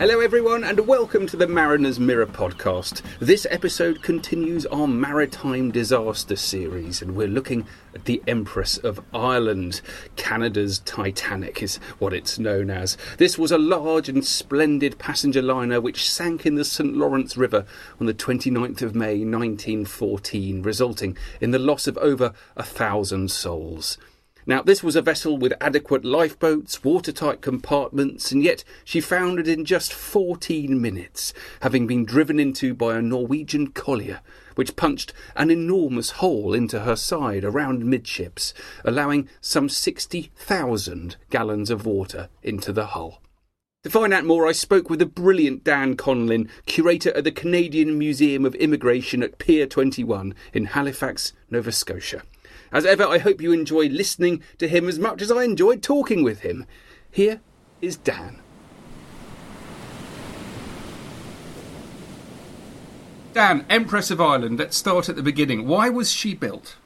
Hello, everyone, and welcome to the Mariner's Mirror podcast. This episode continues our maritime disaster series, and we're looking at the Empress of Ireland. Canada's Titanic is what it's known as. This was a large and splendid passenger liner which sank in the St. Lawrence River on the 29th of May 1914, resulting in the loss of over a thousand souls. Now, this was a vessel with adequate lifeboats, watertight compartments, and yet she foundered in just 14 minutes, having been driven into by a Norwegian collier, which punched an enormous hole into her side around midships, allowing some 60,000 gallons of water into the hull. To find out more, I spoke with the brilliant Dan Conlin, curator at the Canadian Museum of Immigration at Pier 21 in Halifax, Nova Scotia. As ever, I hope you enjoy listening to him as much as I enjoyed talking with him. Here is Dan. Dan, Empress of Ireland, let's start at the beginning. Why was she built?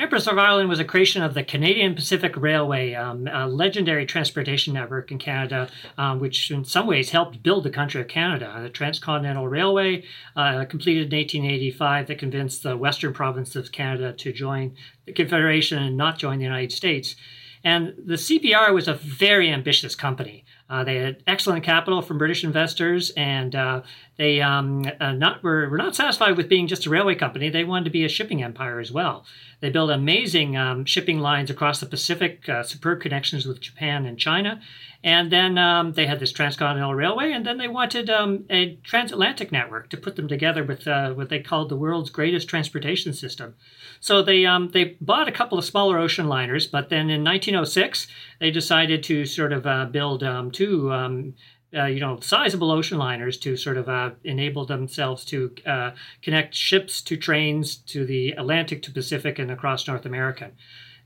Empress of Ireland was a creation of the Canadian Pacific Railway, um, a legendary transportation network in Canada, um, which in some ways helped build the country of Canada. The Transcontinental Railway, uh, completed in 1885, that convinced the western province of Canada to join the Confederation and not join the United States. And the CPR was a very ambitious company. Uh, they had excellent capital from British investors, and uh, they um, uh, not were, were not satisfied with being just a railway company. They wanted to be a shipping empire as well. They built amazing um, shipping lines across the Pacific, uh, superb connections with Japan and China, and then um, they had this transcontinental railway, and then they wanted um, a transatlantic network to put them together with uh, what they called the world's greatest transportation system. So they um, they bought a couple of smaller ocean liners, but then in 1906 they decided to sort of uh, build um, two. Uh, you know, sizable ocean liners to sort of uh, enable themselves to uh, connect ships to trains to the Atlantic to Pacific and across North America.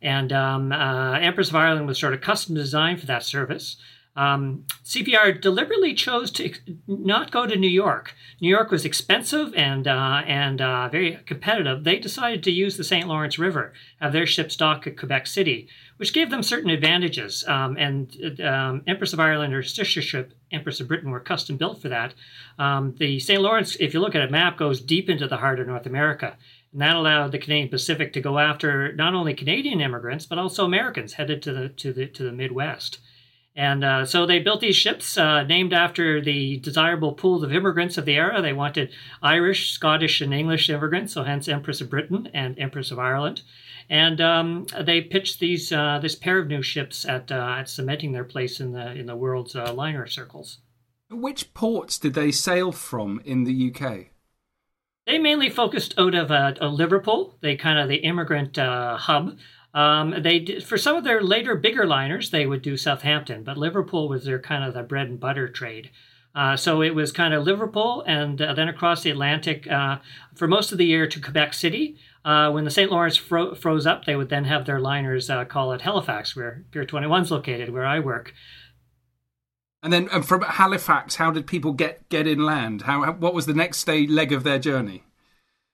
And um, uh, Empress of Ireland was sort of custom designed for that service. Um, CPR deliberately chose to not go to New York. New York was expensive and uh, and uh, very competitive. They decided to use the St. Lawrence River, have their ships dock at Quebec City, which gave them certain advantages. Um, and um, Empress of Ireland or sister ship Empress of Britain were custom built for that. Um, the St. Lawrence, if you look at a map, goes deep into the heart of North America. And that allowed the Canadian Pacific to go after not only Canadian immigrants but also Americans headed to the to the to the Midwest. And uh, so they built these ships uh, named after the desirable pools of immigrants of the era. They wanted Irish, Scottish, and English immigrants, so hence Empress of Britain and Empress of Ireland. And um, they pitched these uh, this pair of new ships at, uh, at cementing their place in the in the world's uh, liner circles. Which ports did they sail from in the UK? They mainly focused out of uh, Liverpool, they kind of the immigrant hub. Um, they did, for some of their later bigger liners, they would do Southampton, but Liverpool was their kind of the bread and butter trade. Uh, so it was kind of Liverpool and uh, then across the Atlantic uh, for most of the year to Quebec City. Uh, when the St. Lawrence fro- froze up, they would then have their liners uh, call at Halifax, where Pier 21 is located, where I work. And then um, from Halifax, how did people get get inland? How, what was the next stage leg of their journey?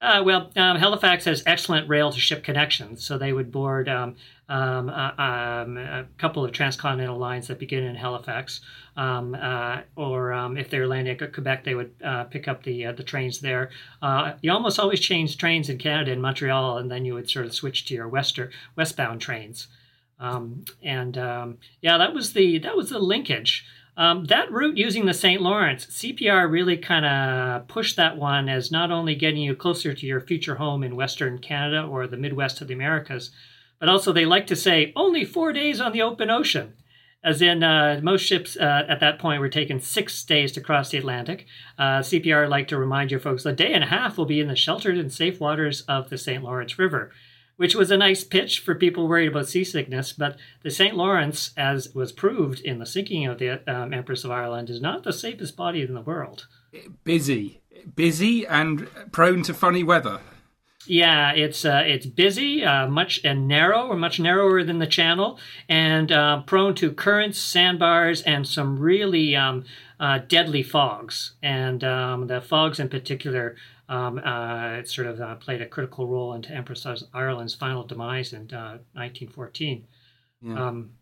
Uh, well, um, Halifax has excellent rail to ship connections, so they would board um, um, uh, um, a couple of transcontinental lines that begin in Halifax, um, uh, or um, if they're landing at Quebec, they would uh, pick up the uh, the trains there. Uh, you almost always change trains in Canada in Montreal, and then you would sort of switch to your wester westbound trains. and yeah, that was the that was the linkage. Um, that route using the St. Lawrence, CPR really kind of pushed that one as not only getting you closer to your future home in Western Canada or the Midwest of the Americas, but also they like to say only four days on the open ocean. As in, uh, most ships uh, at that point were taking six days to cross the Atlantic. Uh, CPR like to remind you folks a day and a half will be in the sheltered and safe waters of the St. Lawrence River which was a nice pitch for people worried about seasickness. But the St. Lawrence, as was proved in the sinking of the um, Empress of Ireland, is not the safest body in the world. Busy, busy, and prone to funny weather. Yeah, it's uh, it's busy, uh, much and narrow, or much narrower than the channel, and uh, prone to currents, sandbars, and some really um, uh, deadly fogs. And um, the fogs, in particular, um, uh, sort of uh, played a critical role into Empress Ireland's final demise in 1914. Yeah. Um,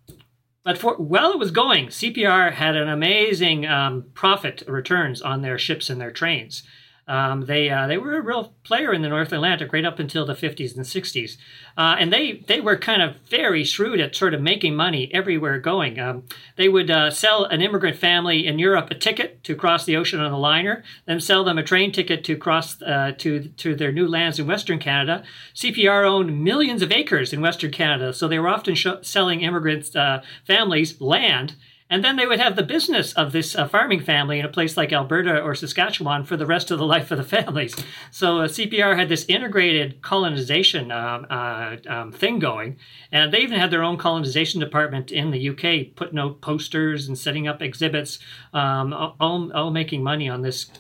but for, while it was going, CPR had an amazing um, profit returns on their ships and their trains. Um, they uh, they were a real player in the North Atlantic right up until the 50s and 60s, uh, and they they were kind of very shrewd at sort of making money everywhere going. Um, they would uh, sell an immigrant family in Europe a ticket to cross the ocean on a liner, then sell them a train ticket to cross uh, to to their new lands in Western Canada. CPR owned millions of acres in Western Canada, so they were often sh- selling immigrant uh, families land and then they would have the business of this uh, farming family in a place like Alberta or Saskatchewan for the rest of the life of the families. So uh, CPR had this integrated colonization um, uh, um, thing going. And they even had their own colonization department in the UK, putting out posters and setting up exhibits, um, all, all, making money on this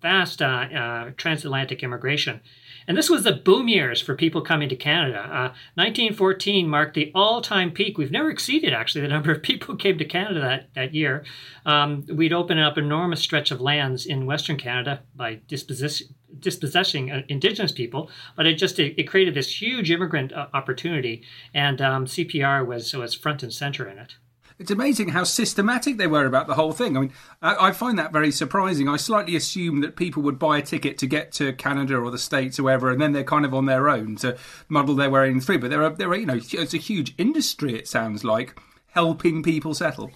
vast uh, uh, transatlantic immigration. And this was the boom years for people coming to Canada. Uh, 1914 marked the all time peak. We've never exceeded, actually, the number of people who came to Canada that, that year. Um, we'd open up enormous stretch of lands in Western Canada by dispossessing uh, indigenous people, but it just it, it created this huge immigrant uh, opportunity, and um, CPR was was front and center in it it's amazing how systematic they were about the whole thing. I mean, I, I, find that very surprising. I slightly assumed that people would buy a ticket to get to Canada or the States or wherever, and then they're kind of on their own to muddle their way through. But there are, there are, you know, it's a huge industry. It sounds like helping people settle.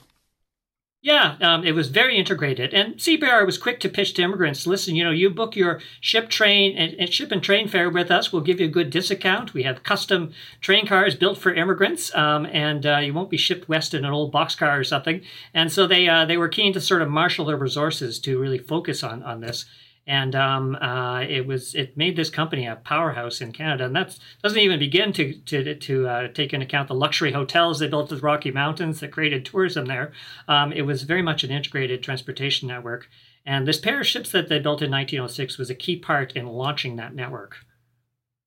Yeah, um, it was very integrated, and CPR was quick to pitch to immigrants. Listen, you know, you book your ship, train, and, and, ship and train fare with us. We'll give you a good discount. We have custom train cars built for immigrants, um, and uh, you won't be shipped west in an old boxcar or something. And so they uh, they were keen to sort of marshal their resources to really focus on on this and um, uh, it was it made this company a powerhouse in Canada, and that doesn't even begin to to to uh, take into account the luxury hotels they built in the Rocky Mountains that created tourism there. Um, it was very much an integrated transportation network, and this pair of ships that they built in 1906 was a key part in launching that network.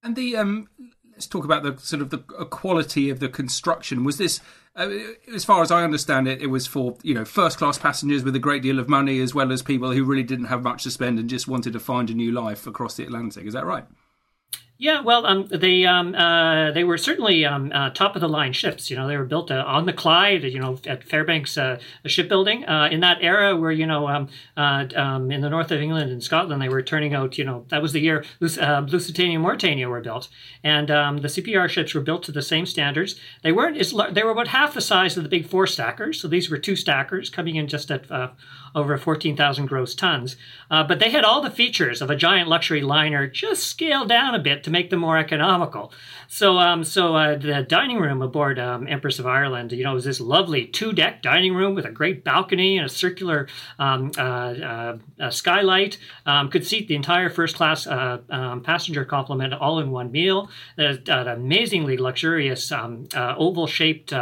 And the um, let's talk about the sort of the quality of the construction. Was this uh, as far as I understand it, it was for you know first class passengers with a great deal of money, as well as people who really didn't have much to spend and just wanted to find a new life across the Atlantic. Is that right? Yeah, well, um, they um, uh, they were certainly um, uh, top of the line ships. You know, they were built uh, on the Clyde. You know, at Fairfield uh, shipbuilding uh, in that era, where you know, um, uh, um, in the north of England and Scotland, they were turning out. You know, that was the year Lusitania and Mauretania were built, and um, the CPR ships were built to the same standards. They weren't. They were about half the size of the big four stackers. So these were two stackers coming in just at over 14,000 gross tons. Uh, but they had all the features of a giant luxury liner, just scaled down a bit to make them more economical. So, um, so uh, the dining room aboard um, Empress of Ireland, you know, was this lovely two-deck dining room with a great balcony and a circular um, uh, uh skylight. Um, could seat the entire first-class uh, um, passenger complement all in one meal. There's an amazingly luxurious um, uh, oval-shaped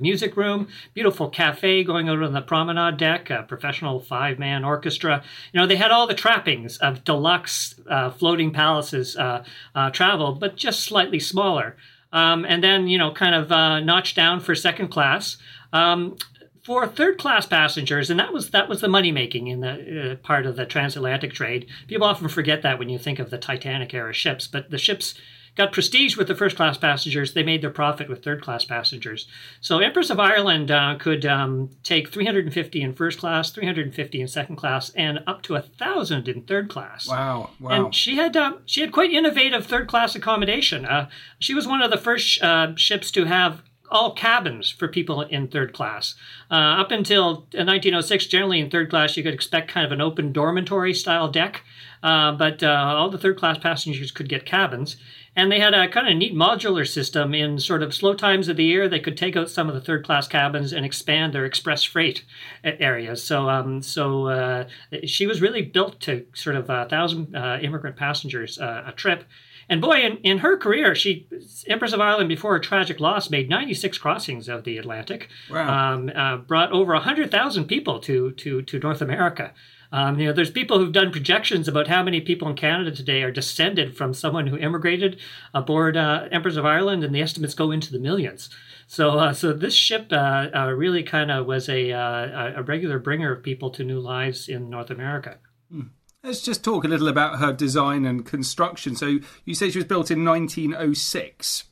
music room, beautiful cafe going out on the promenade deck, professional five man orchestra. You know, they had all the trappings of deluxe uh, floating palaces uh, uh, travel, but just slightly smaller. Um, and then, you know, kind of uh, notched down for second class. Um, for third class passengers, and that was that was the money making in the uh, part of the transatlantic trade. People often forget that when you think of the Titanic era ships, but the ships got prestige with the first class passengers. They made their profit with third class passengers. So Empress of Ireland uh, could um, take 350 in first class, 350 in second class, and up to a thousand in third class. Wow! Wow! And she had um, she had quite innovative third class accommodation. Uh, she was one of the first uh, ships to have all cabins for people in third class. Uh, up until 1906, generally in third class, you could expect kind of an open dormitory style deck, uh, but uh, all the third class passengers could get cabins. And they had a kind of neat modular system in sort of slow times of the year. They could take out some of the third class cabins and expand their express freight areas. So, um, so uh, she was really built to sort of a thousand uh, immigrant passengers uh, a trip. And boy, in, in her career, she Empress of Ireland before her tragic loss made 96 crossings of the Atlantic. Wow. Um, uh, brought over 100,000 people to to to North America. Um, you know, there's people who've done projections about how many people in Canada today are descended from someone who immigrated aboard uh, Empress of Ireland, and the estimates go into the millions. So, uh, so this ship uh, uh really kind of was a, uh, a regular bringer of people to new lives in North America. Hmm. Let's just talk a little about her design and construction. So, you say she was built in 1906.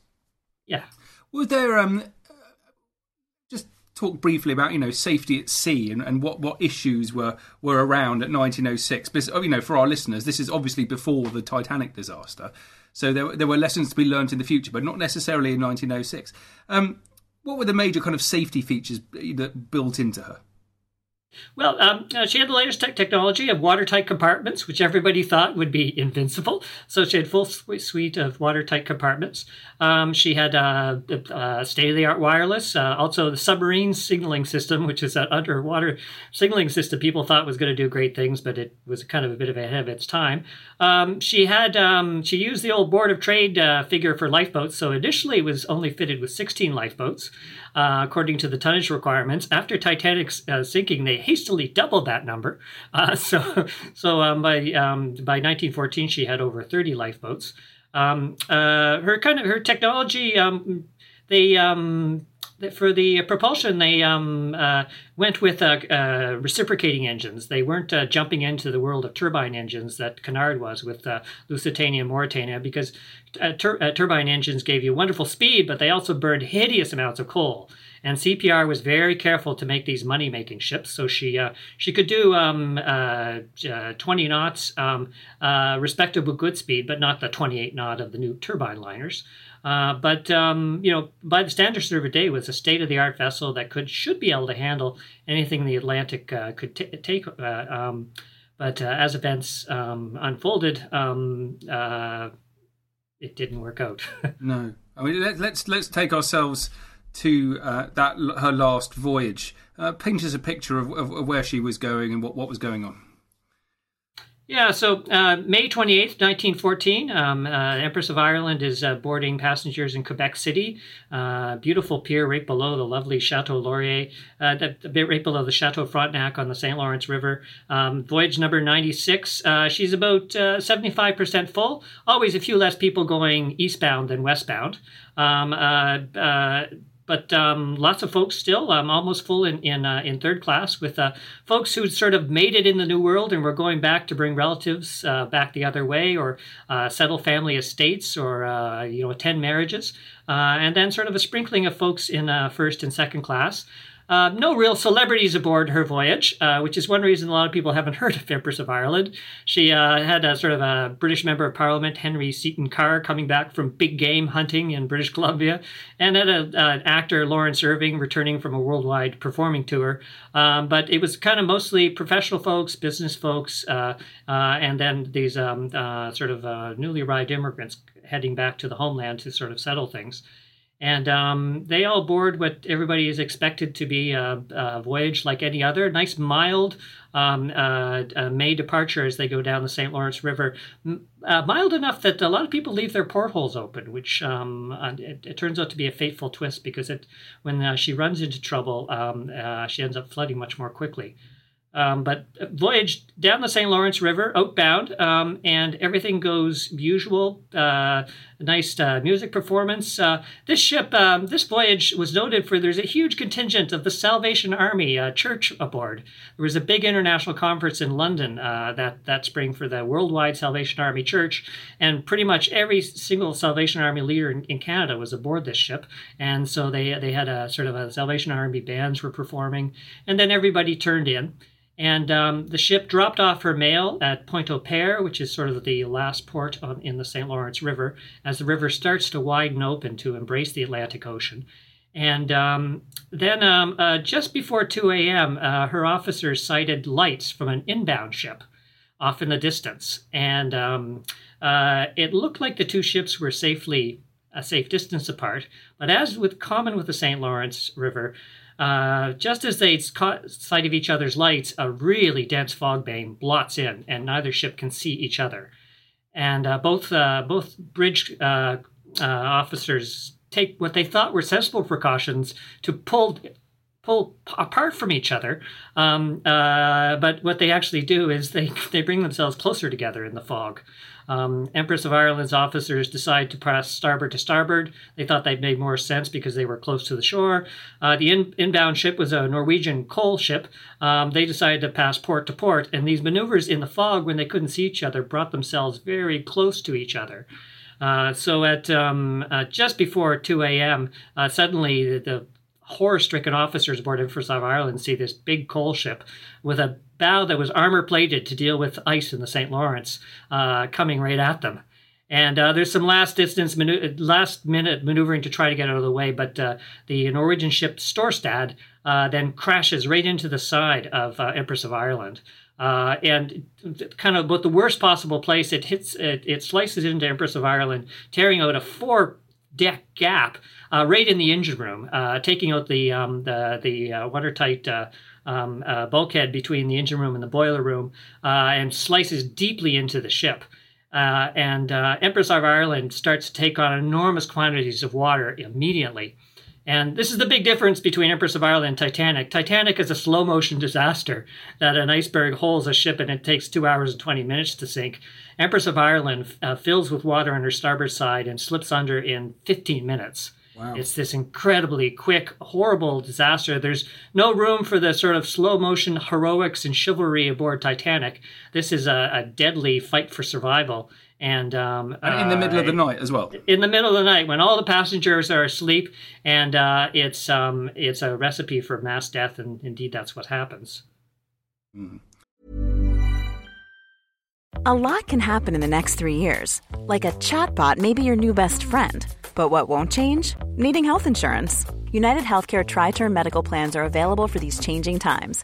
Yeah. Was there um, talk briefly about you know safety at sea and, and what, what issues were were around at 1906 because oh, you know for our listeners this is obviously before the Titanic disaster. So there, there were lessons to be learned in the future but not necessarily in 1906 um, what were the major kind of safety features that built into her well, um, uh, she had the latest tech technology of watertight compartments, which everybody thought would be invincible. So she had full suite of watertight compartments. Um, she had uh, uh, state-of-the-art wireless, uh, also the submarine signaling system, which is an underwater signaling system people thought was going to do great things, but it was kind of a bit of ahead of its time. Um, she had um, she used the old Board of Trade uh, figure for lifeboats, so initially it was only fitted with 16 lifeboats uh, according to the tonnage requirements. After Titanic's uh, sinking, they hastily doubled that number. Uh, so, so um, by um, by 1914, she had over 30 lifeboats. Um, uh, her kind of her technology, um, they for the propulsion, they um, uh, went with uh, uh, reciprocating engines. They weren't uh, jumping into the world of turbine engines that Cunard was with uh, Lusitania and Mauretania because uh, tur- turbine engines gave you wonderful speed, but they also burned hideous amounts of coal. And CPR was very careful to make these money-making ships, so she she could do um, 20 knots, um, respectable good speed, but not the 28 knot of the new turbine liners. Uh, but um, you know, by the standards of the day, was a state-of-the-art vessel that could should be able to handle anything the Atlantic uh, could t- take. Uh, um, but uh, as events um, unfolded, um, uh, it didn't work out. no, I mean let, us let's, let's take ourselves to that her last voyage. paint us a picture of, of, of where she was going and what, what was going on. Yeah, so uh, May 28th, 1914, um, uh, Empress of Ireland is uh, boarding passengers in Quebec City. Uh, beautiful pier right below the lovely Chateau Laurier, uh, the bit right below the Chateau Frontenac on the St. Lawrence River. Um, voyage number 96. Uh, she's about 75% full. Always a few less people going eastbound than westbound. Um, but um, lots of folks still um, almost full in in, uh, in third class with uh, folks who sort of made it in the new world and were going back to bring relatives uh, back the other way or uh, settle family estates or uh, you know attend marriages. Uh, and then sort of a sprinkling of folks in first and second class uh, no real celebrities aboard her voyage, uh, which is one reason a lot of people haven't heard of Empress of Ireland. She uh, had a sort of a British member of Parliament, Henry Seton Karr, coming back from big game hunting in British Columbia, and had an actor, Laurence Irving, returning from a worldwide performing tour. Um, but it was kind of mostly professional folks, business folks, uh, uh, and then these um, sort of newly arrived immigrants heading back to the homeland to sort of settle things. And um, they all board what everybody is expected to be a, a voyage like any other. Nice, mild um, uh, uh, May departure as they go down the St. Lawrence River. Uh, mild enough that a lot of people leave their portholes open, which um, uh, it, it, turns out to be a fateful twist because it, when uh, she runs into trouble, um, uh, she ends up flooding much more quickly. Um, but voyage down the St. Lawrence River, outbound, um, and everything goes usual. Uh, nice uh, music performance. Uh, this ship, um, this voyage was noted for there's a huge contingent of the Salvation Army uh, Church aboard. There was a big international conference in London uh, that that spring for the Worldwide Salvation Army Church, and pretty much every single Salvation Army leader in, in Canada was aboard this ship, and so they they had a sort of a Salvation Army bands were performing, and then everybody turned in. And um, the ship dropped off her mail at Point au Pere, which is sort of the last port on, in the St. Lawrence River, as the river starts to widen open to embrace the Atlantic Ocean. And um, then, um, uh, just before 2 a.m., uh, her officers sighted lights from an inbound ship off in the distance. And um, uh, it looked like the two ships were safely a safe distance apart. But as with common with the St. Lawrence River, uh, just as they caught sight of each other's lights, a really dense fog bank blots in, and neither ship can see each other. And uh, both uh, both bridge uh, uh, officers take what they thought were sensible precautions to pull pull apart from each other. Um, but what they actually do is they they bring themselves closer together in the fog. Um, Empress of Ireland's officers decide to press starboard to starboard. They thought that made more sense because they were close to the shore. Uh, the in- inbound ship was a Norwegian coal ship. Um, they decided to pass port to port, and these maneuvers in the fog, when they couldn't see each other, brought themselves very close to each other. Uh, so at um, uh, just before 2 a.m., uh, suddenly the, the horror-stricken officers aboard Empress of Ireland see this big coal ship with a bow that was armor plated to deal with ice in the St. Lawrence uh, coming right at them. And uh, there's some last distance, manu- last minute maneuvering to try to get out of the way, but uh, the Norwegian ship Storstad uh, then crashes right into the side of uh, Empress of Ireland. Uh, and kind of both the worst possible place, it hits, it, it slices into Empress of Ireland, tearing out a four deck gap uh, right in the engine room, uh, taking out the um, the, the uh, watertight um, uh, bulkhead between the engine room and the boiler room uh, and slices deeply into the ship. Uh, and uh, Empress of Ireland starts to take on enormous quantities of water immediately. And this is the big difference between Empress of Ireland and Titanic. Titanic is a slow motion disaster that an iceberg holds a ship and it takes two hours and 20 minutes to sink. Empress of Ireland uh, fills with water on her starboard side and slips under in 15 minutes. Wow. It's this incredibly quick, horrible disaster. There's no room for the sort of slow motion heroics and chivalry aboard Titanic. This is a, a deadly fight for survival. And, um, and in the middle uh, of the night as well. In the middle of the night, when all the passengers are asleep, and uh, it's um, it's a recipe for mass death, and indeed that's what happens. Mm. A lot can happen in the next three years, like a chatbot may be your new best friend but what won't change? Needing health insurance. United Healthcare Tri Term Medical Plans are available for these changing times.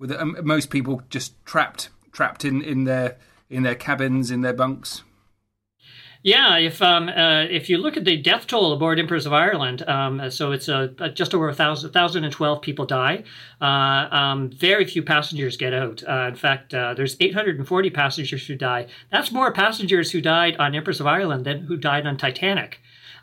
With um, most people just trapped trapped in, in their in their cabins, in their bunks. Yeah, if um, uh, if you look at the death toll aboard Empress of Ireland, um, so it's uh, just over a thousand, thousand and twelve people die. Uh, um, very few passengers get out. Uh, in fact, uh, there's 840 passengers who die. That's more passengers who died on Empress of Ireland than who died on Titanic.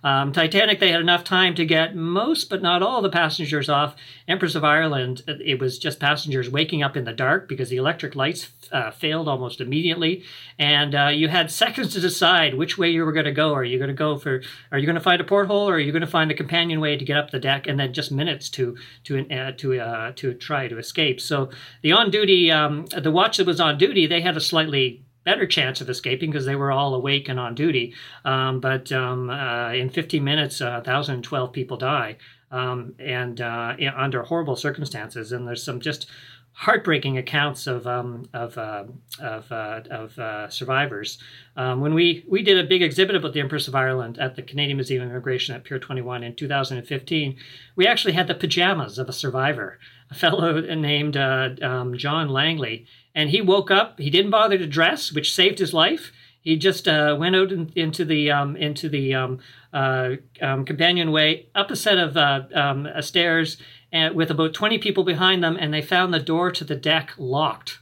Um, Titanic, they had enough time to get most, but not all, the passengers off. Empress of Ireland, it was just passengers waking up in the dark because the electric lights uh, failed almost immediately, and uh, you had seconds to decide which way you were going to go. Are you going to go for? Are you going to find a porthole, or are you going to find a companionway to get up the deck, and then just minutes to to uh, to uh, to try to escape? So the on duty, um, the watch that was on duty, they had a slightly better chance of escaping because they were all awake and on duty. Um, but um, uh, in 15 minutes, uh, 1,012 people die, um, and uh, under horrible circumstances. And there's some just heartbreaking accounts of um, of uh, of, uh, of uh, survivors. Um, when we we did a big exhibit about the Empress of Ireland at the Canadian Museum of Immigration at Pier 21 in 2015, we actually had the pajamas of a survivor, a fellow named um, John Langley and he woke up. He didn't bother to dress, which saved his life. He just uh, went out in, into the um, into the um, uh, um, companionway, up a set of uh, um, stairs, and with about twenty people behind them, and they found the door to the deck locked.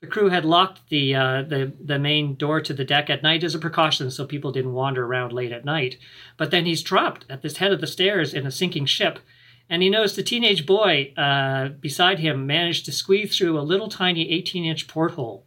The crew had locked the uh, the the main door to the deck at night as a precaution, so people didn't wander around late at night. But then he's dropped at the head of the stairs in a sinking ship, and he noticed a teenage boy uh, beside him managed to squeeze through a little tiny 18 inch porthole.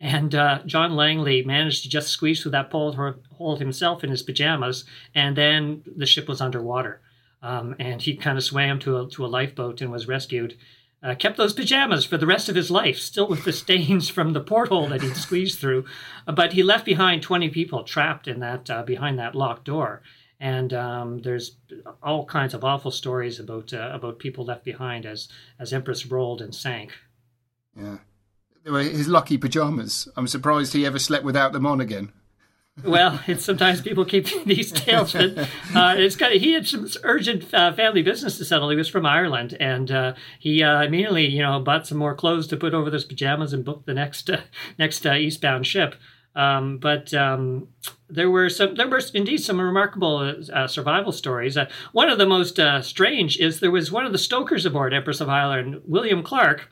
And uh, John Langley managed to just squeeze through that porthole himself in his pajamas, and then the ship was underwater. Um, and he kind of swam to a, to a lifeboat and was rescued. Uh, kept those pajamas for the rest of his life, still with the stains from the porthole that he'd squeezed through. But he left behind 20 people trapped in that uh, behind that locked door and um, there's all kinds of awful stories about uh, about people left behind as as Empress rolled and sank. Yeah, they were his lucky pajamas. I'm surprised he ever slept without them on again. well, it's sometimes people keep these tales, but uh, it's kind of, he had some urgent uh, family business to settle. He was from Ireland, and uh, he uh, immediately, you know, bought some more clothes to put over those pajamas and booked the next uh, next uh, eastbound ship. Um, but um, there were some, there were indeed some remarkable uh, survival stories. Uh, one of the most uh, strange is there was one of the stokers aboard Empress of Ireland, William Clark,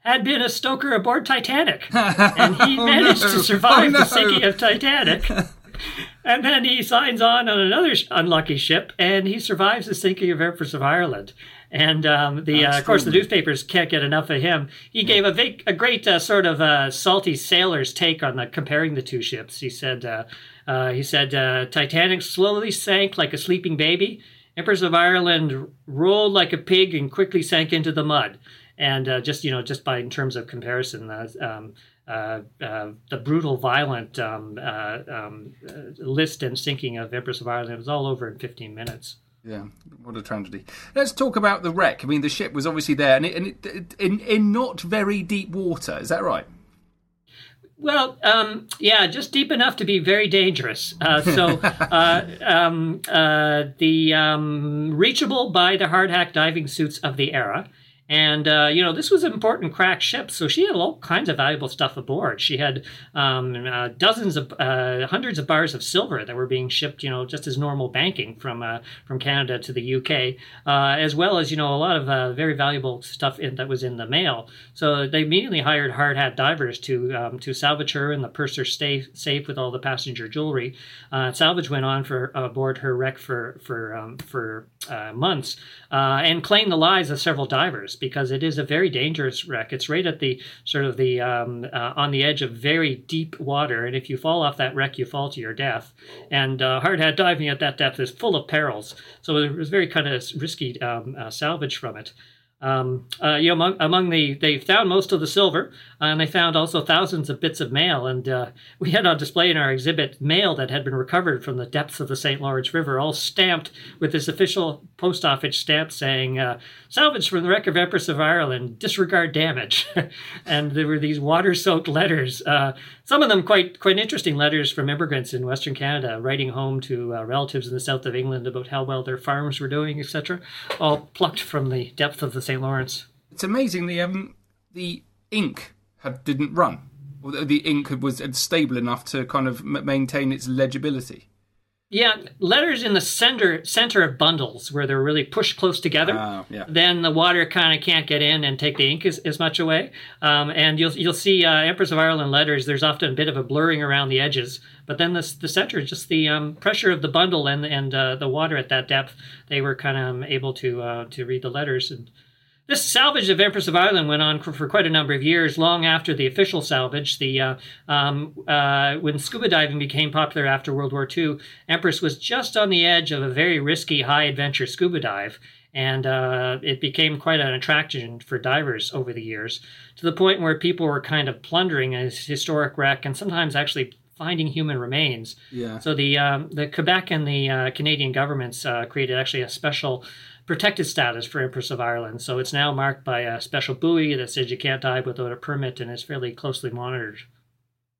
had been a stoker aboard Titanic, and he oh, managed no. to survive oh, no. the sinking of Titanic. and then he signs on on another unlucky ship, and he survives the sinking of Empress of Ireland. And um, the uh, of course the newspapers can't get enough of him. He gave a, big, a great uh, sort of uh, salty sailor's take on the comparing the two ships. He said uh, uh, he said uh, Titanic slowly sank like a sleeping baby. Empress of Ireland rolled like a pig and quickly sank into the mud. And just you know just by in terms of comparison. Um, uh, uh, the brutal, violent um, uh, um, list and sinking of Empress of Ireland was all over in 15 minutes. Yeah, what a tragedy. Let's talk about the wreck. I mean, the ship was obviously there, and, it, and it, in in not very deep water. Is that right? Well, um, yeah, just deep enough to be very dangerous. Uh, so, uh, um, uh, the um, reachable by the hard hat diving suits of the era. And, uh, you know, this was an important crack ship, so she had all kinds of valuable stuff aboard. She had um, uh, dozens of, uh, hundreds of bars of silver that were being shipped, you know, just as normal banking from uh, from Canada to the UK, uh, as well as, you know, a lot of uh, very valuable stuff in, that was in the mail. So they immediately hired hard hat divers to um, to salvage her and the purser stay safe with all the passenger jewelry. salvage went on for aboard her wreck for for um, for months and claimed the lives of several divers because it is a very dangerous wreck. It's right at the sort of the um, uh, on the edge of very deep water, and if you fall off that wreck, you fall to your death. And uh, hard hat diving at that depth is full of perils, so it was very kind of risky um, uh, salvage from it. Um, uh, you know, among, among, the they found most of the silver, uh, and they found also thousands of bits of mail. And uh, we had on display in our exhibit mail that had been recovered from the depths of the St. Lawrence River, all stamped with this official post office stamp saying uh, "Salvage from the wreck of Empress of Ireland. Disregard damage." and there were these water-soaked letters. Uh, some of them quite quite interesting letters from immigrants in Western Canada, writing home to relatives in the south of England about how well their farms were doing, etc. All plucked from the depth of the St. Lawrence. It's amazing the um, the ink had, didn't run. The ink was stable enough to kind of maintain its legibility. Yeah, letters in the center center of bundles where they're really pushed close together. Ah, yeah. Then the water kind of can't get in and take the ink as, as much away. Um, and you'll you'll see uh, Empress of Ireland letters. There's often a bit of a blurring around the edges, but then the the center, just the um, pressure of the bundle and and uh, the water at that depth, they were kind of able to uh, to read the letters and this salvage of Empress of Ireland went on for, for, quite a number of years, long after the official salvage. The uh, um, uh, when scuba diving became popular after World War II, Empress was just on the edge of a very risky, high adventure scuba dive, and uh, it became quite an attraction for divers over the years, to the point where people were kind of plundering a historic wreck and sometimes actually finding human remains. Yeah. So the um, the Quebec and the uh, Canadian governments uh, created actually a special protected status for Empress of Ireland. So it's now marked by a special buoy that says you can't dive without a permit and it's fairly closely monitored.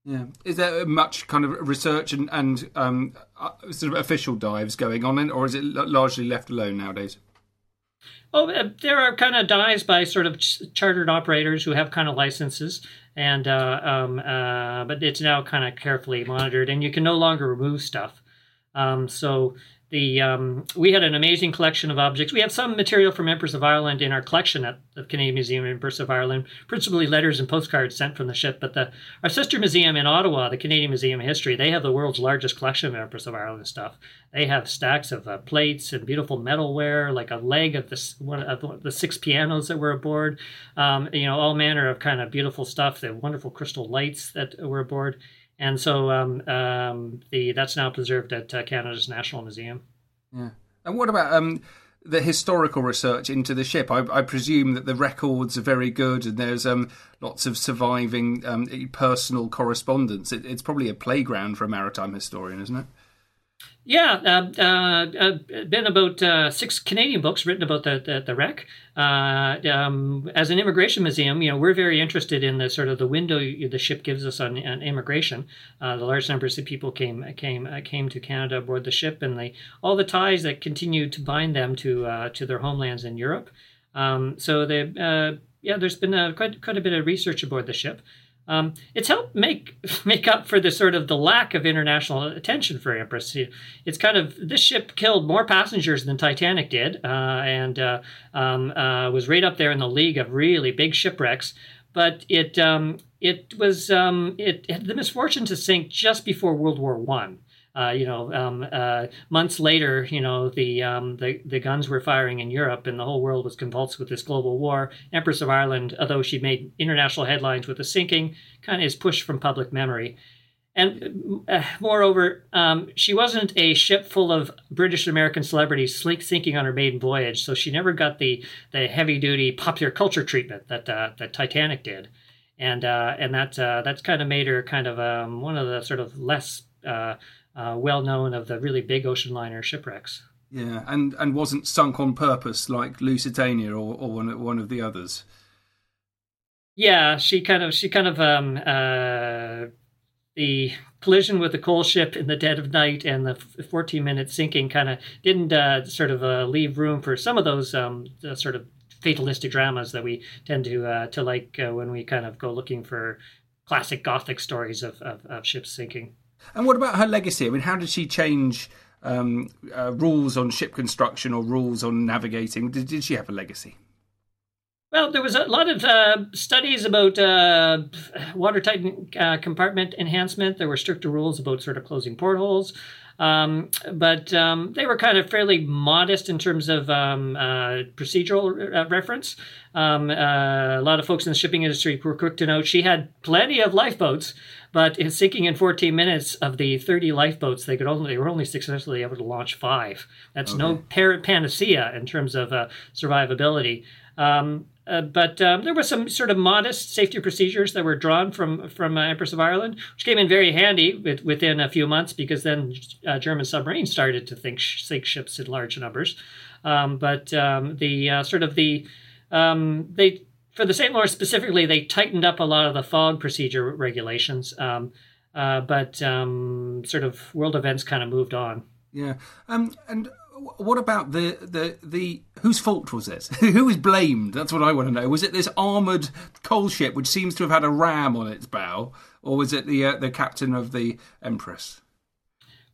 Yeah. Is there much kind of research and, and um, uh, sort of official dives going on, in, or is it largely left alone nowadays? Oh, uh, there are kind of dives by sort of ch- chartered operators who have kind of licenses, and uh, um, uh, but it's now kind of carefully monitored, and you can no longer remove stuff. Um, so the um, we had an amazing collection of objects. We have some material from Empress of Ireland in our collection at the Canadian Museum in Empress of Ireland, principally letters and postcards sent from the ship. But the our sister museum in Ottawa, the Canadian Museum of History, they have the world's largest collection of Empress of Ireland stuff. They have stacks of uh, plates and beautiful metalware, like a leg of the one of the six pianos that were aboard. Um, you know, all manner of kind of beautiful stuff. The wonderful crystal lights that were aboard and so um, um, the that's now preserved at uh, Canada's National Museum. Yeah, and what about um, the historical research into the ship? I, I, presume that the records are very good, and there's um, lots of surviving um, personal correspondence. It, it's probably a playground for a maritime historian, isn't it? Yeah, uh, uh, uh, been about uh, six Canadian books written about the the, the wreck. Uh, um, as an immigration museum, you know, we're very interested in the sort of the window the ship gives us on, on immigration. Uh, the large numbers of people came came came to Canada aboard the ship, and the all the ties that continue to bind them to to their homelands in Europe. Um, so they, yeah, there's been quite quite a bit of research aboard the ship. Um, it's helped make make up for the sort of the lack of international attention for Empress. It's kind of this ship killed more passengers than Titanic did, uh, and uh, um, uh, was right up there in the league of really big shipwrecks. But it um, it was um, it had the misfortune to sink just before World War One. Uh, you know, um, uh, months later, you know, the, um, the the guns were firing in Europe, and the whole world was convulsed with this global war. Empress of Ireland, although she made international headlines with the sinking, kind of is pushed from public memory. And uh, moreover, um, she wasn't a ship full of British and American celebrities sinking on her maiden voyage, so she never got the the heavy duty popular culture treatment that uh, that Titanic did, and uh, and that uh, that's kind of made her kind of um, one of the sort of less uh, well known of the really big ocean liner shipwrecks. Yeah, and, and wasn't sunk on purpose like Lusitania or, or one one of the others. Yeah, she kind of she kind of um, uh, the collision with the coal ship in the dead of night and the 14 minute sinking kind of didn't uh, sort of uh, leave room for some of those um, sort of fatalistic dramas that we tend to uh, to like uh, when we kind of go looking for classic gothic stories of, of, of ships sinking. And what about her legacy? I mean, how did she change um, uh, rules on ship construction or rules on navigating? Did, did she have a legacy? Well, there was a lot of uh, studies about uh, watertight uh, compartment enhancement. There were stricter rules about sort of closing portholes. Um, but um, they were kind of fairly modest in terms of um, uh, procedural uh, reference. Um, uh, a lot of folks in the shipping industry were quick to note she had plenty of lifeboats, but in sinking in 14 minutes of the 30 lifeboats, they could only they were only successfully able to launch five. That's okay. no panacea in terms of uh, survivability. Um, uh, but um, there were some sort of modest safety procedures that were drawn from from uh, Empress of Ireland, which came in very handy with, within a few months because then uh, German submarines started to think sink ships in large numbers. Um, but um, the uh, sort of the um, they for the St. Lawrence specifically, they tightened up a lot of the fog procedure regulations. Um, uh, but um, sort of world events kind of moved on. Yeah, and what about the the the whose fault was this? Who was blamed? That's what I want to know. Was it this armored coal ship which seems to have had a ram on its bow, or was it the uh, the captain of the Empress?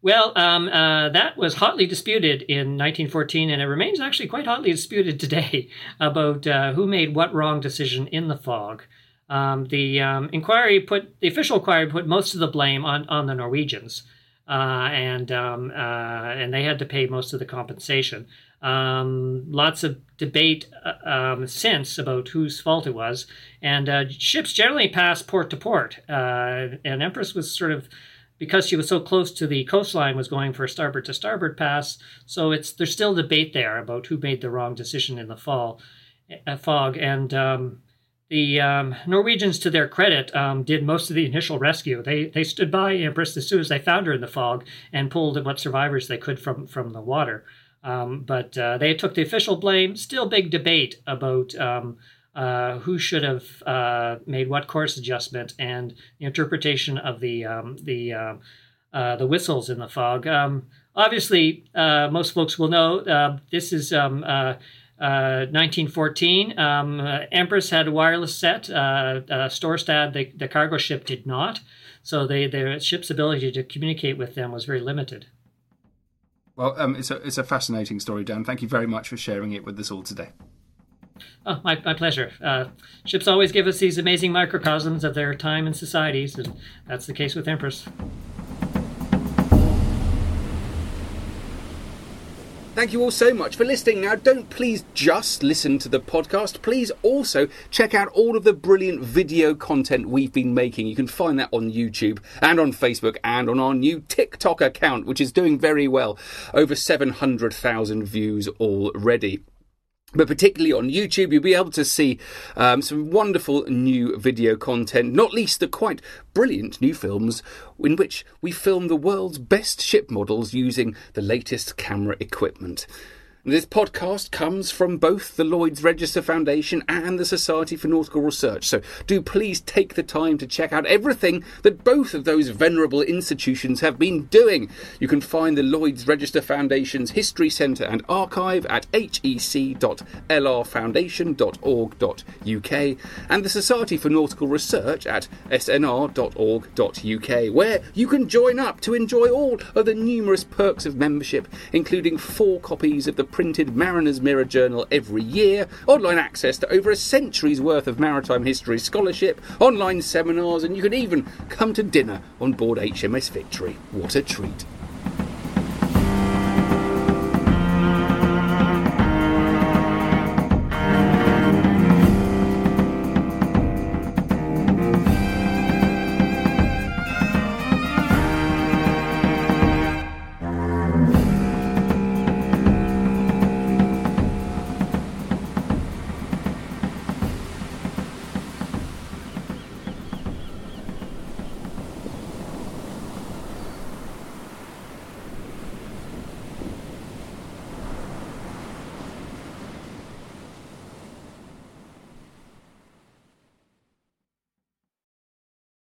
Well, um, uh, that was hotly disputed in 1914, and it remains actually quite hotly disputed today about uh, who made what wrong decision in the fog. Um, the um, inquiry put the official inquiry put most of the blame on on the Norwegians, uh, and um, uh, and they had to pay most of the compensation. Um, lots of debate uh, um, since about whose fault it was, and uh, ships generally pass port to port. and Empress was sort of because she was so close to the coastline was going for a starboard to starboard pass so it's there's still debate there about who made the wrong decision in the fall uh, fog and um, the um, Norwegians, to their credit, um, did most of the initial rescue. They they stood by Empress as soon as they found her in the fog and pulled what survivors they could from from the water. Um, but uh, they took the official blame. Still, big debate about um, uh, who should have uh, made what course adjustment and the interpretation of the um, the uh, uh the whistles in the fog. Um, obviously, uh, most folks will know uh, this is. Um, 1914, um, Empress had a wireless set. Storstad, the, the cargo ship, did not. So they, their ship's ability to communicate with them was very limited. Well, um, it's, a, it's a fascinating story, Dan. Thank you very much for sharing it with us all today. Oh, my, my pleasure. Uh, ships always give us these amazing microcosms of their time and societies, and that's the case with Empress. Thank you all so much for listening. Now, don't please just listen to the podcast. Please also check out all of the brilliant video content we've been making. You can find that on YouTube and on Facebook and on our new TikTok account, which is doing very well. Over 700,000 views already. But particularly on YouTube, you'll be able to see um, some wonderful new video content, not least the quite brilliant new films in which we film the world's best ship models using the latest camera equipment. This podcast comes from both the Lloyd's Register Foundation and the Society for Nautical Research, so do please take the time to check out everything that both of those venerable institutions have been doing. You can find the Lloyd's Register Foundation's History Centre and Archive at hec.lrfoundation.org.uk and the Society for Nautical Research at snr.org.uk, where you can join up to enjoy all of the numerous perks of membership, including four copies of the printed Mariner's Mirror journal every year, online access to over a century's worth of maritime history scholarship, online seminars, and you can even come to dinner on board HMS Victory. What a treat!